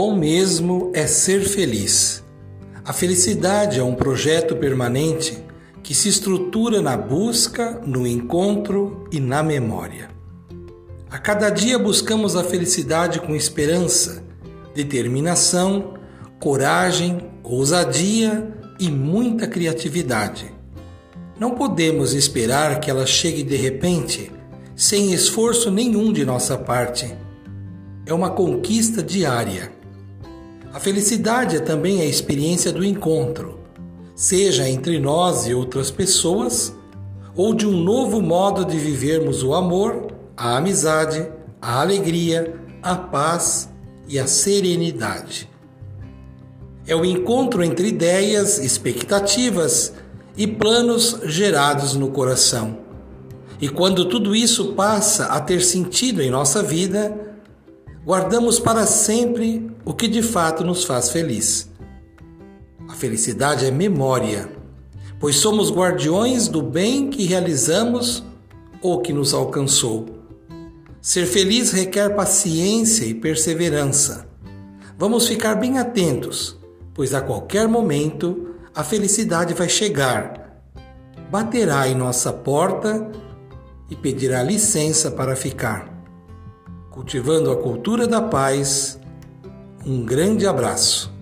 Bom mesmo é ser feliz. A felicidade é um projeto permanente que se estrutura na busca, no encontro e na memória. A cada dia buscamos a felicidade com esperança, determinação, coragem, ousadia e muita criatividade. Não podemos esperar que ela chegue de repente, sem esforço nenhum de nossa parte. É uma conquista diária. A felicidade é também a experiência do encontro, seja entre nós e outras pessoas, ou de um novo modo de vivermos o amor, a amizade, a alegria, a paz e a serenidade. É o encontro entre ideias, expectativas e planos gerados no coração. E quando tudo isso passa a ter sentido em nossa vida, guardamos para sempre o que de fato nos faz feliz. A felicidade é memória, pois somos guardiões do bem que realizamos ou que nos alcançou. Ser feliz requer paciência e perseverança. Vamos ficar bem atentos, pois a qualquer momento a felicidade vai chegar, baterá em nossa porta e pedirá licença para ficar. Cultivando a cultura da paz, um grande abraço.